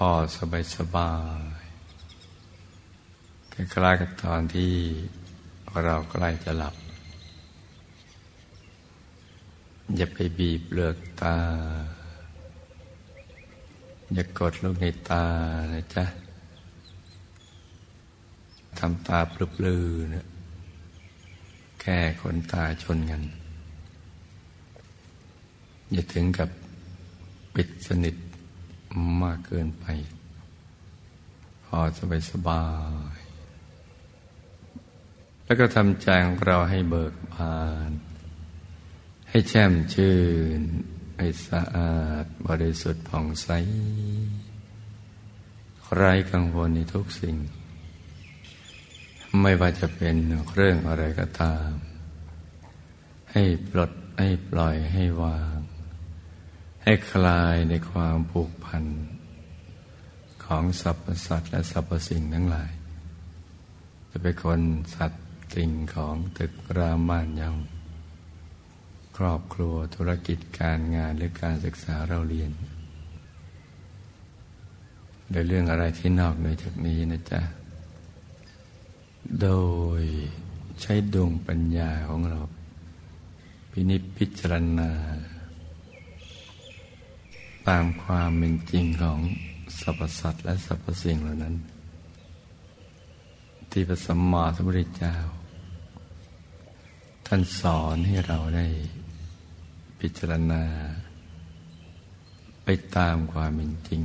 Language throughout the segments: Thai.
พ่อสบายสบายคล้ายๆกับตอนที่เราใกล้จะหลับ อย่าไปบีบเลือกตา อย่ากดลูกในตานะจ๊ะทำตาปลื้อๆนะแค่ขนตาชนกัน อย่าถึงกับปิดสนิท มากเกินไป พอสบายสบาย แล้วก็ทำใจของเราให้เบิกบาน ให้แช่มชื่น ให้สะอาดบริสุทธิ์ผ่องใสไร้กังวลในทุกสิ่ง ไม่ว่าจะเป็นเรื่องอะไรก็ตาม ให้ปลดให้ปล่อยให้วาง ให้คลายในความผูกพัน ของสรรพสัตว์และสรรพสิ่งทั้งหลาย จะเป็นคนสัตว์สิ่งของตึกรามบ้านยังครอบครัวธุรกิจการงานหรือการศึกษาเราเรียนโดยเรื่องอะไรที่นอกเหนือจากนี้นะจ๊ะ โดยใช้ดวงปัญญาของเรา พินิจพิจารณา ตามความเป็นจริงของสรรพสัตว์และสรรพสิ่งเหล่านั้น ที่พระสัมมาสัมพุทธเจ้า ท่านสอนให้เราได้พิจารณา ไปตามความเป็นจริง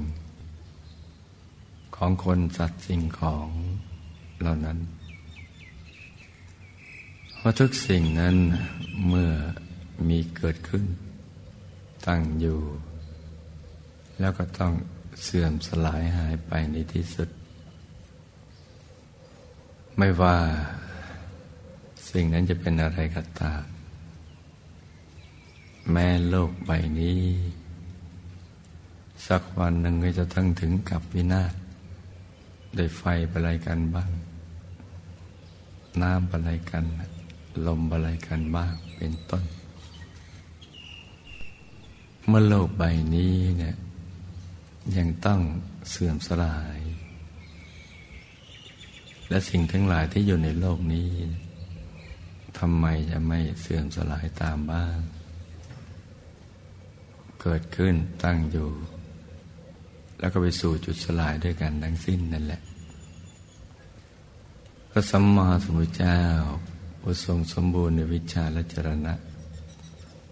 ของคนสัตว์สิ่งของเหล่านั้น เพราะทุกสิ่งนั้นเมื่อมีเกิดขึ้น ตั้งอยู่ แล้วก็ต้องเสื่อมสลายหายไปในที่สุด ไม่ว่าสิ่งนั้นจะเป็นอะไรก็ตามแม้โลกใบนี้ สักวันหนึ่งก็จะทั้งถึงกับวินาศได้ไฟอะไรกันบ้าง น้ำอะไรกัน ลมอะไรกันบ้างเป็นต้น เมื่อโลกใบนี้เนี่ย ยังต้องเสื่อมสลาย และสิ่งทั้งหลายที่อยู่ในโลกนี้ทำไมจะไม่เสื่อมสลายตามบ้าง เกิดขึ้นตั้งอยู่ แล้วก็ไปสู่จุดสลายด้วยกันทั้งสิ้นนั่นแหละ พระสัมมาสัมพุทธเจ้าผู้ทรงสมบูรณ์ในวิชาและจรณะ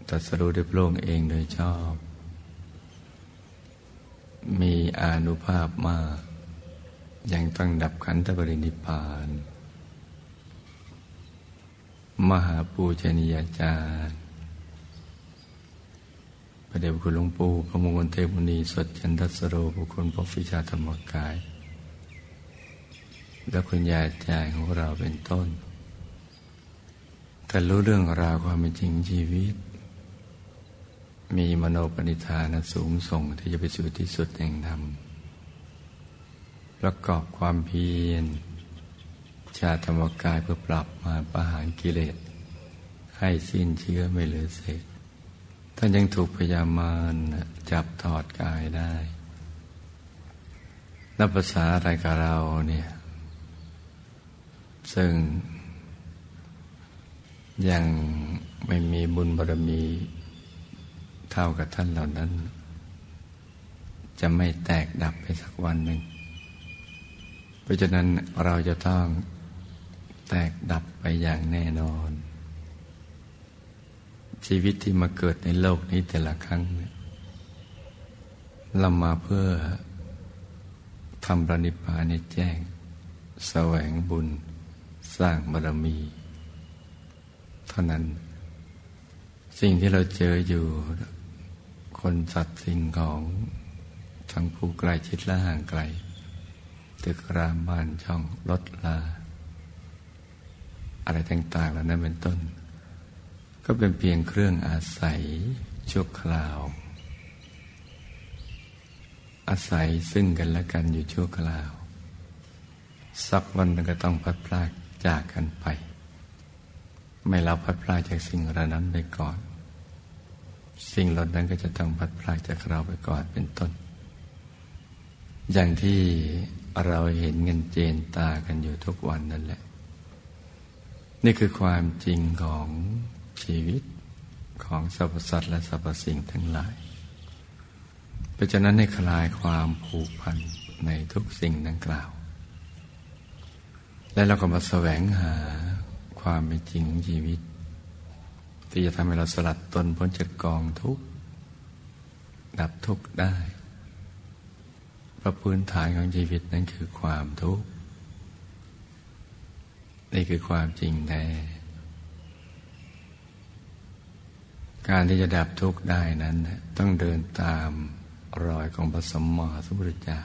ตรัสรู้ได้โปร่งเองโดยชอบ มีอานุภาพมาก ยังต้องดับขันธปรินิพาน มหาปูชนียาจารย์พระเดชคุณหลวงปู่พระมงคลเทพมุนีสดจันทสโรบุคคลพบวิชาธรรมกาย และคุณยายใจของเราเป็นต้น แต่รู้เรื่องราวความเป็นจริงชีวิต มีมโนปณิธานสูงส่งที่จะไปสู่ที่สุดแห่งธรรมประกอบความเพียรชาธรรมกายเพื่อปรับมาประหารกิเลส ให้สิ้นเชื้อไม่เหลือเศษ ท่านยังถูกพยามารจับถอดกายได้นับภาษาอะไรกับเราเนี่ย ซึ่งยังไม่มีบุญบารมี เท่ากับท่านเหล่านั้น จะไม่แตกดับไปสักวันหนึ่ง เพราะฉะนั้นเราจะต้องแตกดับไปอย่างแน่นอน ชีวิตที่มาเกิดในโลกนี้แต่ละครั้งเนี่ยเรามาเพื่อทำปณิพานในแจ้ง แสวงบุญสร้างบารมี เท่านั้น สิ่งที่เราเจออยู่ คนสัตว์สิ่งของทั้งผู้ใกล้ชิดและห่างไกล ตึกรามบ้านช่องรถลา อะไรต่างๆเหล่านั้นเป็นต้น ก็เป็นเพียงเครื่องอาศัยชั่วคราว อาศัยซึ่งกันและกันอยู่ชั่วคราว สักวันมันก็ต้องพัดพลากจากกันไป ไม่เราพัดพลากจากสิ่งเหล่านั้นไปก่อน สิ่งเหล่านั้นก็จะต้องพัดพลากจากเราไปก่อนเป็นต้น อย่างที่เราเห็นเงินเจนตากันอยู่ทุกวันนั่นแหละ นี่คือความจริงของชีวิตของสรรพสัตว์และสรรพสิ่งทั้งหลาย เพราะฉะนั้นให้คลายความผูกพันในทุกสิ่งดังกล่าว และเราก็มาแสวงหาความเป็นจริงของชีวิต ที่จะทำให้เราสลัดตนพ้นจากกองทุกข์ดับทุกข์ได้เพระพื้นฐานของชีวิตนั้นคือความทุกข์นี่คือความจริงแท้การที่จะดับทุกข์ได้นั้น ต้องเดินตามรอยของพระสัมมาสัมพุทธเจ้า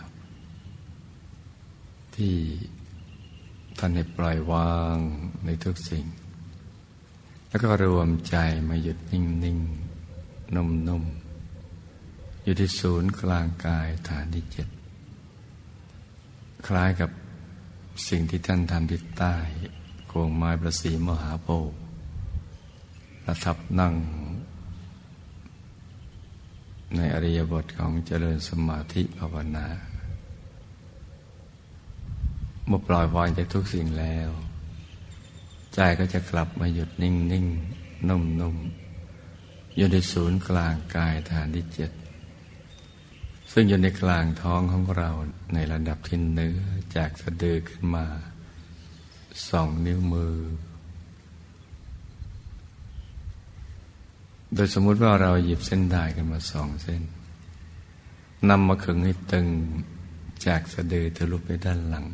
ที่ท่านให้ปล่อยวางในทุกสิ่ง แล้วก็รวมใจมาหยุดนิ่งนิ่งนุ่มนุ่มอยู่ที่ศูนย์กลางกายฐานที่เจ็ดคล้ายกับสิ่งที่ท่านทำที่ใต้โคงไม้ประสีมหาโพธิ์ประทับนั่ง ในอริยบทของเจริญสมาธิภาวนาเมื่อปล่อยวางจากทุกสิ่งแล้ว ใจก็จะกลับมาหยุดนิ่งนิ่งนุ่มนุ่มอยู่ในศูนย์กลางกายฐานที่เจ็ดซึ่งอยู่ในกลางท้องของเราในระดับที่เนื้อจากสะดือขึ้นมาสองนิ้วมือ โดยสมมุติว่าเราหยิบเส้นได้กันมาสองเส้นนำมาขึงให้ตึงจากสะดือทะลุไปด้านหลัง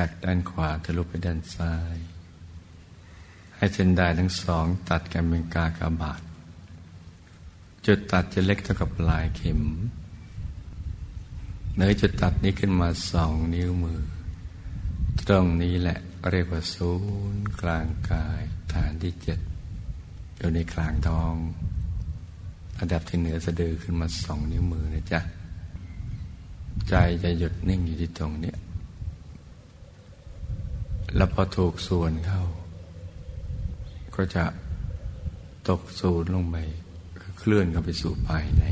จากด้านขวาทะลุไปด้านซ้าย ให้เส้นได้ทั้งสองตัดกันเป็นกากบาท จุดตัดจะเล็กเท่ากับปลายเข็มเนื้อจุดตัดนี้ขึ้นมาสองนิ้วมือ ตรงนี้แหละเรียกว่าศูนย์กลางกายฐานที่เจ็ดอยู่ในกลางท้องระดับที่เหนือสะดือขึ้นมาสองนิ้วมือนะจ๊ะ ใจจะหยุดนิ่งอยู่ที่ตรงเนี้ย แล้วพอถูกส่วนเข้า ก็จะตกสูนลงไปเคลื่อนเข้าไปสู่ภายใน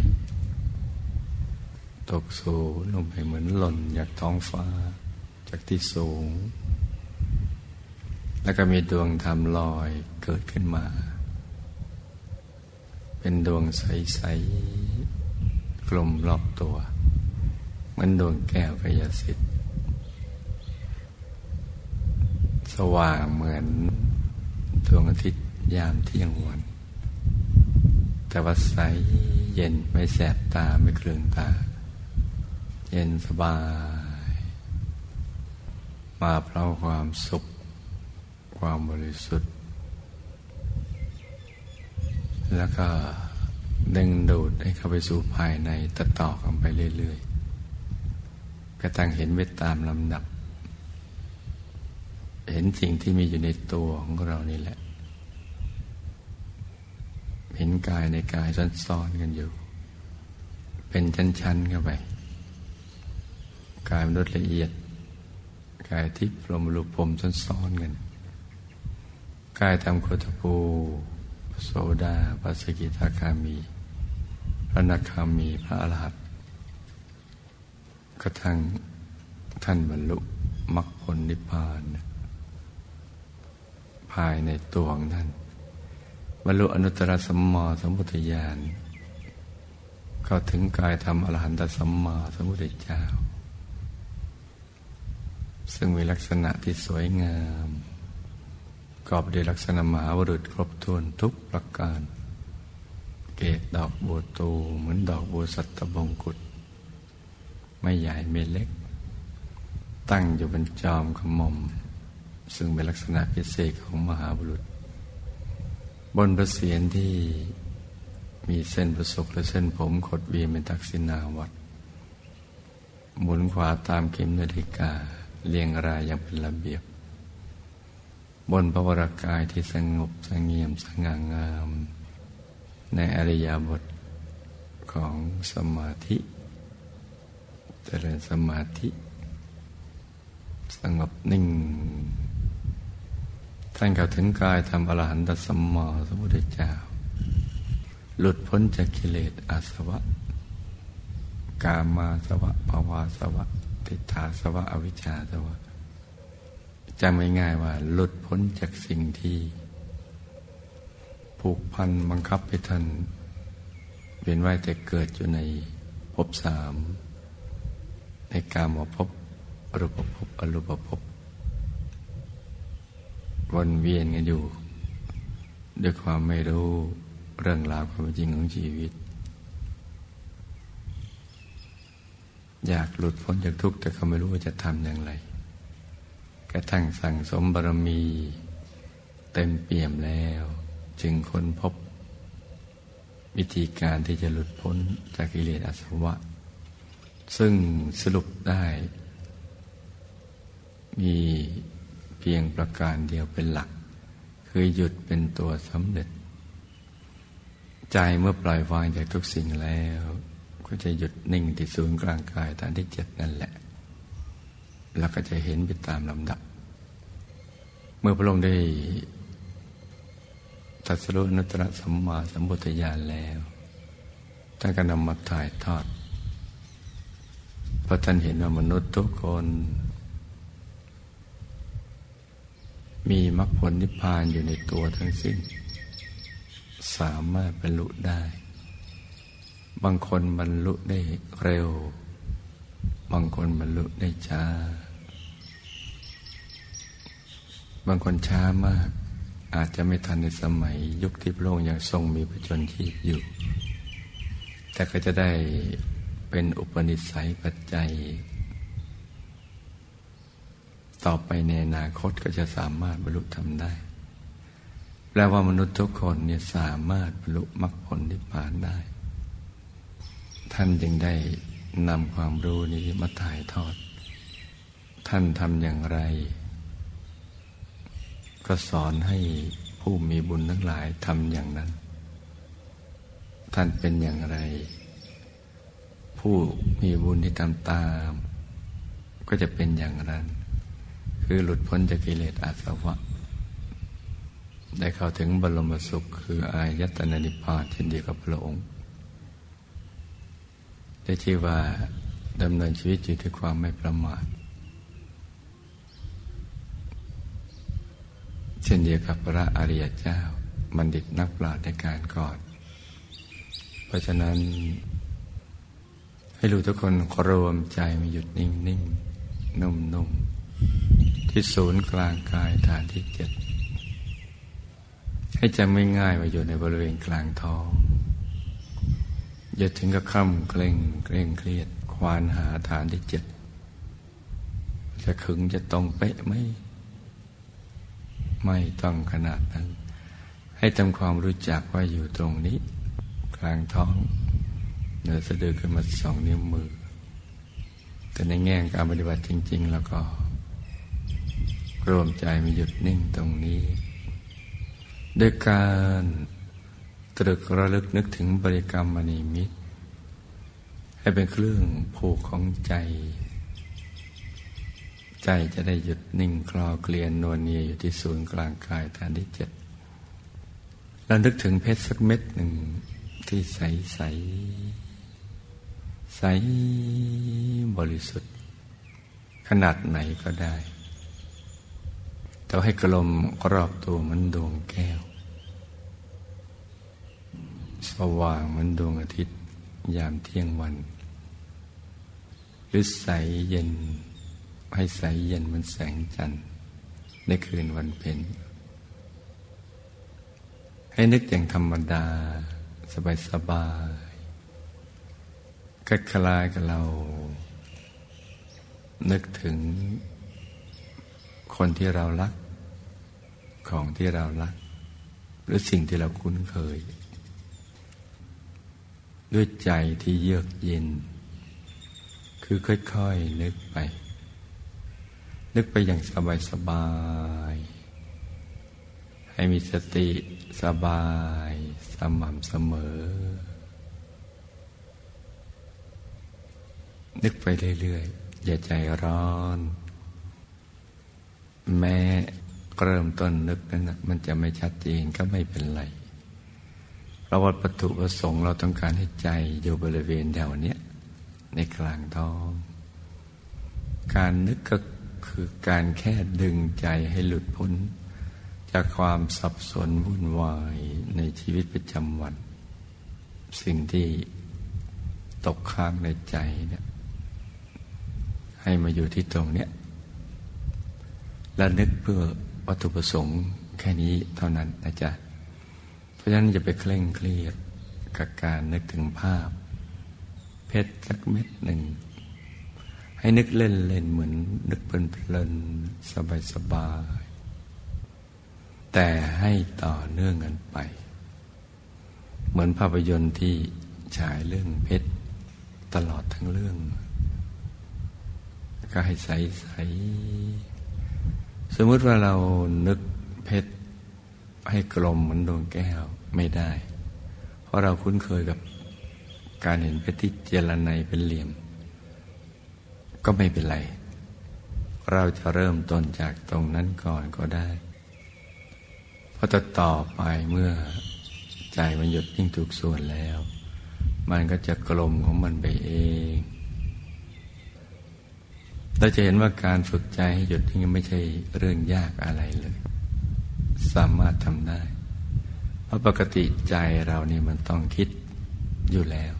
ตกสูนลงไปเหมือนหล่นจากท้องฟ้า จากที่สูง แล้วก็มีดวงธรรมลอยเกิดขึ้นมา เป็นดวงใส ๆ กลมรอบตัว เหมือนดวงแก้วกยสิทธิส ว่างเหมือนดวงอาทิตย์ยามเที่ยงวัน แต่ว่าใสเย็นไม่แสบตาไม่เครืองตา เย็นสบาย มาเพราะความสุข ความบริสุทธิ์ แล้วก็ดึงดูดให้เข้าไปสู่ภายในต่อต่อกันไปเรื่อยๆก็ตั้งเห็นไปตามลำดับ เห็นสิ่งที่มีอยู่ในตัวของเรานี่แหละ เห็นกายในกายซ้อนๆกันอยู่ เป็นชั้นๆเข้าไป กายมนุษย์ละเอียด กายทิพย์ลมลุพรมซ้อนๆกัน กายทำโคตภูโสดาปัสกิทาคามี พระนาคามีพระอรหันต์กระทั่งท่านบรรลุมรรคผลนิพพานายในตัวของท่านบรรลุอนุตตรสัมมาสัมพุทธญาณเข้าถึงกายธรรมอรหันตสัมมาสัมพุทธเจ้า ซึ่งมีลักษณะที่สวยงามกอบด้วยลักษณะมหาวรุษครบถ้วนทุกประการ เกตดอกบัวตูเหมือนดอกบัวสัตบงกุฎไม่ใหญ่ไม่เล็ก ตั้งอยู่บนจอมขมม ซึ่งเป็นลักษณะพิเศษของมหาบุรุษ บนประเสียนที่มีเส้นประศกและเส้นผมขดเวียนเป็นทักษิณาวัดหมุนขวาตามเข็มนาฬิกาเรียงรายอย่างเป็นระเบียบ บนพระวรากายที่สงบสงเงียมสง่างาม ในอริยบทของสมาธิเจริญสมาธิ สงบนิ่ง ท่านเข้าถึงกายทำอรหันตสัมมาสัมพุทธเจ้า หลุดพ้นจากกิเลสอาสวะ กามาสวะภาวาสวะ ติถาสวะ อวิชชาสวะจำง่ายๆว่า หลุดพ้นจากสิ่งที่ ผูกพันบังคับให้ท่านเวียนว่ายแต่เกิดอยู่ในภพสาม ในกามภพอรูปภพอรูปภพ วนเวียนกันอยู่ ด้วยความไม่รู้เรื่องราวความจริงของชีวิต อยากหลุดพ้นจากทุกข์แต่เขาไม่รู้ว่าจะทำอย่างไร กระทั่งสั่งสมบารมี เต็มเปี่ยมแล้ว จึงค้นพบ วิธีการที่จะหลุดพ้นจากกิเลสอาสวะ ซึ่งสรุปได้ มี เพียงประการเดียวเป็นหลัก คือหยุดเป็นตัวสำเร็จ ใจเมื่อปล่อยวางจากทุกสิ่งแล้ว ก็จะหยุดนิ่งที่ศูนย์กลางกายฐานที่เจ็ดนั่นแหละ แล้วก็จะเห็นไปตามลำดับ เมื่อพระองค์ได้ตัดสรุนุตระสัมมาสัมพุทธญาณแล้วท่านก็นำมาถ่ายทอดเพราะท่านเห็นว่ามนุษย์ทุกคน มีมรรคผลนิพพานอยู่ในตัวทั้งสิ้น สามารถบรรลุได้ บางคนบรรลุได้เร็ว บางคนบรรลุได้ช้า บางคนช้ามาก อาจจะไม่ทันในสมัย ยุคที่พระองค์ยังทรงมีประชนชีพอยู่ แต่ก็จะได้เป็นอุปนิสัยปัจจัย ต่อไปในอนาคตก็จะสามารถบรรลุธรรมได้ แปลว่ามนุษย์ทุกคนเนี่ยสามารถบรรลุมรรคผลนิพพานได้ ท่านจึงได้นำความรู้นี้มาถ่ายทอด ท่านทำอย่างไร ก็สอนให้ผู้มีบุญทั้งหลายทำอย่างนั้น ท่านเป็นอย่างไร ผู้มีบุญที่ทำตาม ก็จะเป็นอย่างนั้น คือหลุดพ้นจากกิเลสอาสวะ ได้เข้าถึงบรมสุข คืออายตนะนิพพานเช่นเดียวกับพระองค์ ได้ชื่อว่าดำเนินชีวิตอยู่ด้วยความไม่ประมาทเช่นเดียวกับพระอริยเจ้าบัณฑิตนักปราชญ์ในการก่อน เพราะฉะนั้น ให้รู้ทุกคนรวมใจมาหยุดนิ่งๆนุ่มๆ ที่ศูนย์กลางกายฐานที่เจ็ดให้จำไม่ง่ายว่าอยู่ในบริเวณกลางท้องอย่าถึงกับค่ำเกรงเกรงเครียด ควานหาฐานที่เจ็ดจะขึงจะตรงเป๊ะไหมไม่ต้องขนาดนั้น ให้ทำความรู้จักว่าอยู่ตรงนี้ กลางท้องเหนือสะดือขึ้นมาสองนิ้วมือ แต่ในแง่การปฏิบัติจริง ๆ แล้วก็ รวมใจมาหยุดนิ่งตรงนี้ ด้วยการตรึกระลึกนึกถึงบริกรรมมณีมิตร ให้เป็นเครื่องผูกของใจ ใจจะได้หยุดนิ่งคลอเกลียนนวลเนียอยู่ที่ศูนย์กลางกายฐานที่เจ็ดเรานึกถึงเพชรสักเม็ดหนึ่งที่ใสใสใสบริสุทธิ์ ขนาดไหนก็ได้ แต่ให้กลมรอบตัวเหมือนดวงแก้ว สว่างเหมือนดวงอาทิตย์ ยามเที่ยงวัน หรือใสเย็น ให้ใสเย็นมันแสงจันทร์ในคืนวันเพ็ญให้นึกอย่างธรรมดา สบายสบายคล้ายกับเรา นึกถึง คนที่เรารัก ของที่เรารัก หรือสิ่งที่เราคุ้นเคย ด้วยใจที่เยือกเย็น คือค่อยๆนึกไป นึกไปอย่างสบายๆให้มีสติสบายสม่ำเสมอ นึกไปเรื่อยๆ อย่าใจร้อน แม้เริ่มต้นนึกนั้นมันจะไม่ชัดเจนก็ไม่เป็นไรเพราะว่าปัถุประสงค์เราต้องการให้ใจอยู่บริเวณแถวนี้ในกลางท้อง การนึกก็คือการแค่ดึงใจให้หลุดพ้น จากความสับสนวุ่นวายในชีวิตประจำวัน สิ่งที่ตกค้างในใจเนี่ยให้มาอยู่ที่ตรงเนี้ย และนึกเพื่อวัตถุประสงค์แค่นี้เท่านั้นนะจ๊ะ เพราะฉะนั้นอย่าไปเคร่งเครียดกับการนึกถึงภาพ เพชรสักเม็ดหนึ่ง ให้นึกเล่นเล่นเหมือนนึกเพลินเพลินสบายสบายแต่ให้ต่อเนื่องกันไป เหมือนภาพยนตร์ที่ฉายเรื่องเพชรตลอดทั้งเรื่อง ก็ให้ใสใสมมติว่าเรานึกเพชรให้กลมเหมือนดวงแก้วไม่ได้ เพราะเราคุ้นเคยกับการเห็นเพชรที่เจรไนเป็นเหลี่ยม ก็ไม่เป็นไร เราจะเริ่มต้นจากตรงนั้นก่อนก็ได้ เพอจะต่อไปเมื่อใจมันหยุดนิ่งถูกส่วนแล้ว มันก็จะกลมของมันไปเอง เราจะเห็นว่าการฝึกใจให้หยุดนิ่งไม่ใช่เรื่องยากอะไรเลย สามารถทำได้ เพราะปกติใจเรานี่มันต้องคิดอยู่แล้ว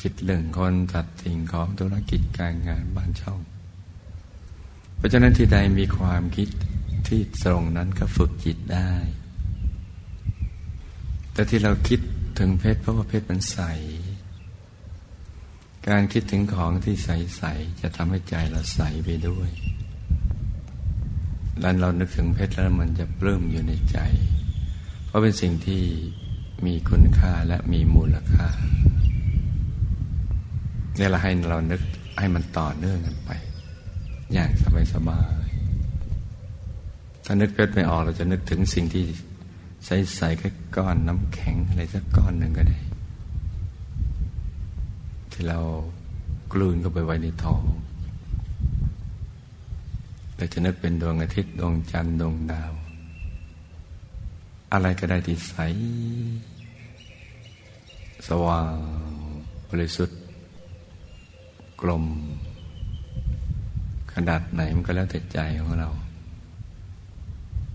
คิดเรื่องคนตัดสิ่งของธุรกิจการงานบ้านช่อง เพราะฉะนั้นที่ใดมีความคิดที่ตรงนั้นก็ฝึกจิตได้ แต่ที่เราคิดถึงเพชรเพราะว่าเพชรมันใส การคิดถึงของที่ใส ๆ จะทำให้ใจเราใสไปด้วยแล้วเรานึกถึงเพชรแล้วมันจะปลื้มอยู่ในใจ เพราะเป็นสิ่งที่มีคุณค่าและมีมูลค่าเนี่ยเราให้เรานึกให้มันต่อเนื่องกันไป อย่างสบายถ้านึกเพชรไม่ออกเราจะนึกถึงสิ่งที่ใสๆแค่ก้อนน้ำแข็งอะไรสักก้อนหนึ่งก็ได้ ที่เรากลืนเข้าไปไว้ในท้องเราจะนึกเป็นดวงอาทิตย์ดวงจันทร์ดวงดาว อะไรก็ได้ที่ใส สว่างบริสุทธิ์ กลม ขนาดไหนมันก็แล้วแต่ใจของเรา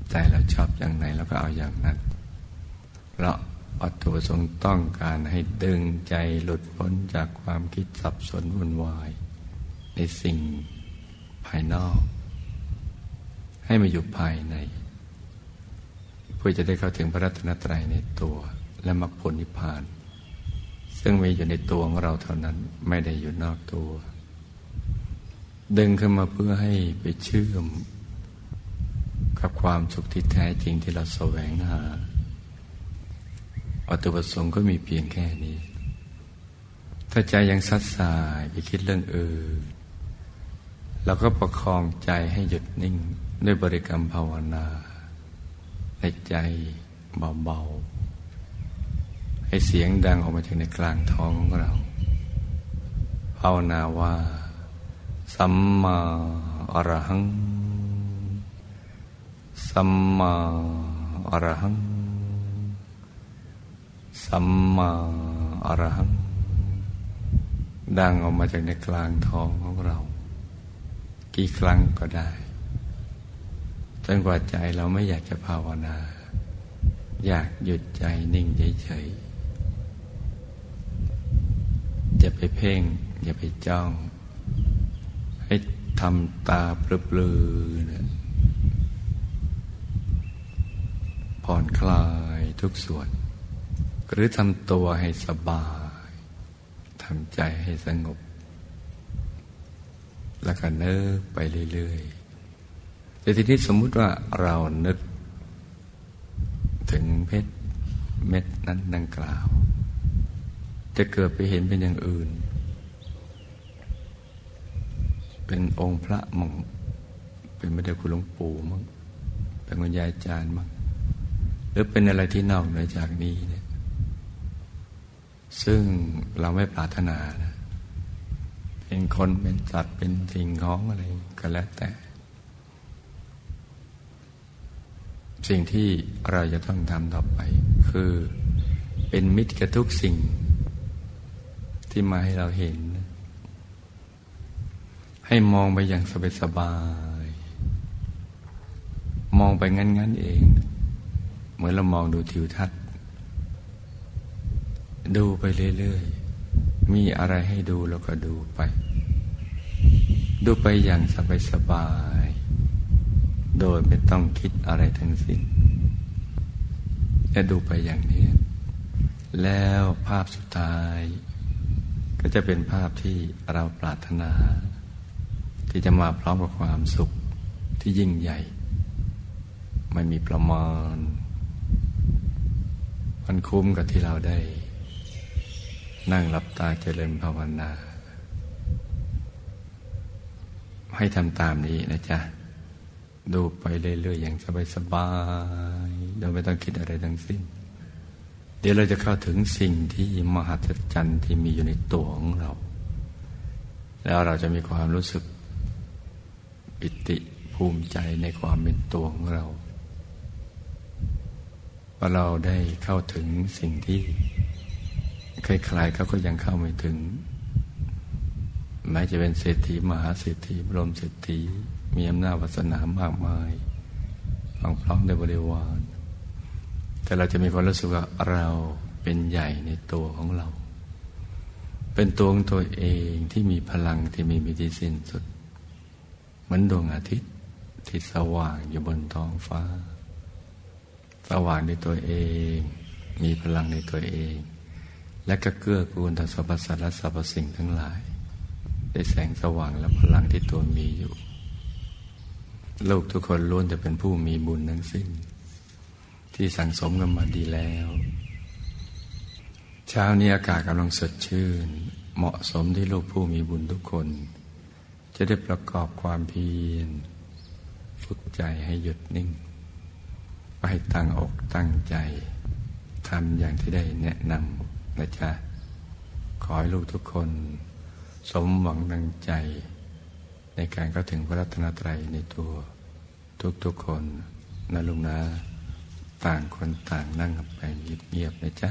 ใจเราชอบอย่างไหนเราก็เอาอย่างนั้น เพราะ วัตถุประสงค์ต้องการให้ดึงใจหลุดพ้นจากความคิดสับสนวุ่นวาย ในสิ่งภายนอก ให้มาอยู่ภายใน เพื่อจะได้เข้าถึงพระรัตนตรัยในตัวและมรรคผลนิพพาน ซึ่งมีอยู่ในตัวของเราเท่านั้นไม่ได้อยู่นอกตัว ดึงขึ้นมาเพื่อให้ไปเชื่อม กับความสุขที่แท้จริงที่เราแสวงหา วัตถุประสงค์ก็มีเพียงแค่นี้ ถ้าใจยังซัดสายไปคิดเรื่องอื่นเราก็ประคองใจให้หยุดนิ่งด้วยบริกรรมภาวนา ในใจเบาๆ ให้เสียงดังออกมาจากในกลางท้องของเรา ภาวนาว่า สัมมาอรหัง สัมมาอรหัง สัมมาอรหัง ดังออกมาจากในกลางท้องของเรา กี่ครั้งก็ได้จนกว่าใจเราไม่อยากจะภาวนา อยากหยุดใจนิ่งเฉยอย่าไปเพ่ง อย่าไปจ้อง ให้ทำตาปลือๆนะผ่อนคลายทุกส่วน หรือทำตัวให้สบายทำใจให้สงบ แล้วก็เนิกไปเรื่อยๆแต่ทีนี้สมมุติว่าเรานึก ถึงเพชรเม็ดนั้นดังกล่าว จะเกิดไปเห็นเป็นอย่างอื่น เป็นองค์พระมั่งเป็นไม่ได้คุณหลวงปู่มั่งเป็นคุณยายจารย์มั่งหรือเป็นอะไรที่นอกเหนือจากนี้เนี่ย ซึ่งเราไม่ปรารถนานะเป็นคนเป็นสัตว์เป็นสิ่งของอะไรก็แล้วแต่ สิ่งที่เราจะต้องทำต่อไป คือเป็นมิตรกับทุกสิ่งที่มาให้เราเห็น ให้มองไปอย่างสบายๆมองไปงั้น ๆ เอง เหมือนเรามองดูทิวทัศน์ ดูไปเรื่อยๆ มีอะไรให้ดูเราก็ดูไป ดูไปอย่างสบายๆ โดยไม่ต้องคิดอะไรทั้งสิ้นและดูไปอย่างนี้ แล้วภาพสุดท้าย ก็จะเป็นภาพที่เราปรารถนา ที่จะมาพร้อมกับความสุขที่ยิ่งใหญ่ ไม่มีประมาณ มันคุ้มกับที่เราได้ นั่งหลับตาเจริญภาวนา ให้ทำตามนี้นะจ๊ะ ดูไปเรื่อยๆอย่างสบายๆโดยไม่ต้องคิดอะไรทั้งสิ้น เดี๋ยวเราจะเข้าถึงสิ่งที่มหัศจรรย์ที่มีอยู่ในตัวของเรา แล้วเราจะมีความรู้สึกปิติภูมิใจในความเป็นตัวของเราว่าเราได้เข้าถึงสิ่งที่ ใครๆเขาก็ยังเข้าไม่ถึงแม้จะเป็นเศรษฐีมหาเศรษฐีบรมเศรษฐีมีอำนาจวาสนามากมายพร้อมพร้อมในบริวาร แต่เราจะมีความรู้สึกว่าเราเป็นใหญ่ในตัวของเรา เป็นตัวของตัวเองที่มีพลังที่มีมิติสิ้นสุด เหมือนดวงอาทิตย์ที่สว่างอยู่บนท้องฟ้า สว่างในตัวเอง มีพลังในตัวเอง และก็เกื้อกูลต่อสรรพสัตว์และสรรพสิ่งทั้งหลายได้แสงสว่างและพลังที่ตัวมีอยู่โลกทุกคนล้วนจะเป็นผู้มีบุญทั้งสิ้น ที่สั่งสมกันมาดีแล้ว เช้านี้อากาศกำลังสดชื่น เหมาะสมที่ลูกผู้มีบุญทุกคน จะได้ประกอบความเพียร ฝึกใจให้หยุดนิ่ง ไปตั้งอกตั้งใจทำอย่างที่ได้แนะนำ นะจ๊ะ ขอให้ลูกทุกคน สมหวังดังใจ ในการเข้าถึงพระรัตนตรัยในตัวทุกๆคนนะลุงนะ ต่างคนต่างนั่งไปเงียบๆนะจ๊ะ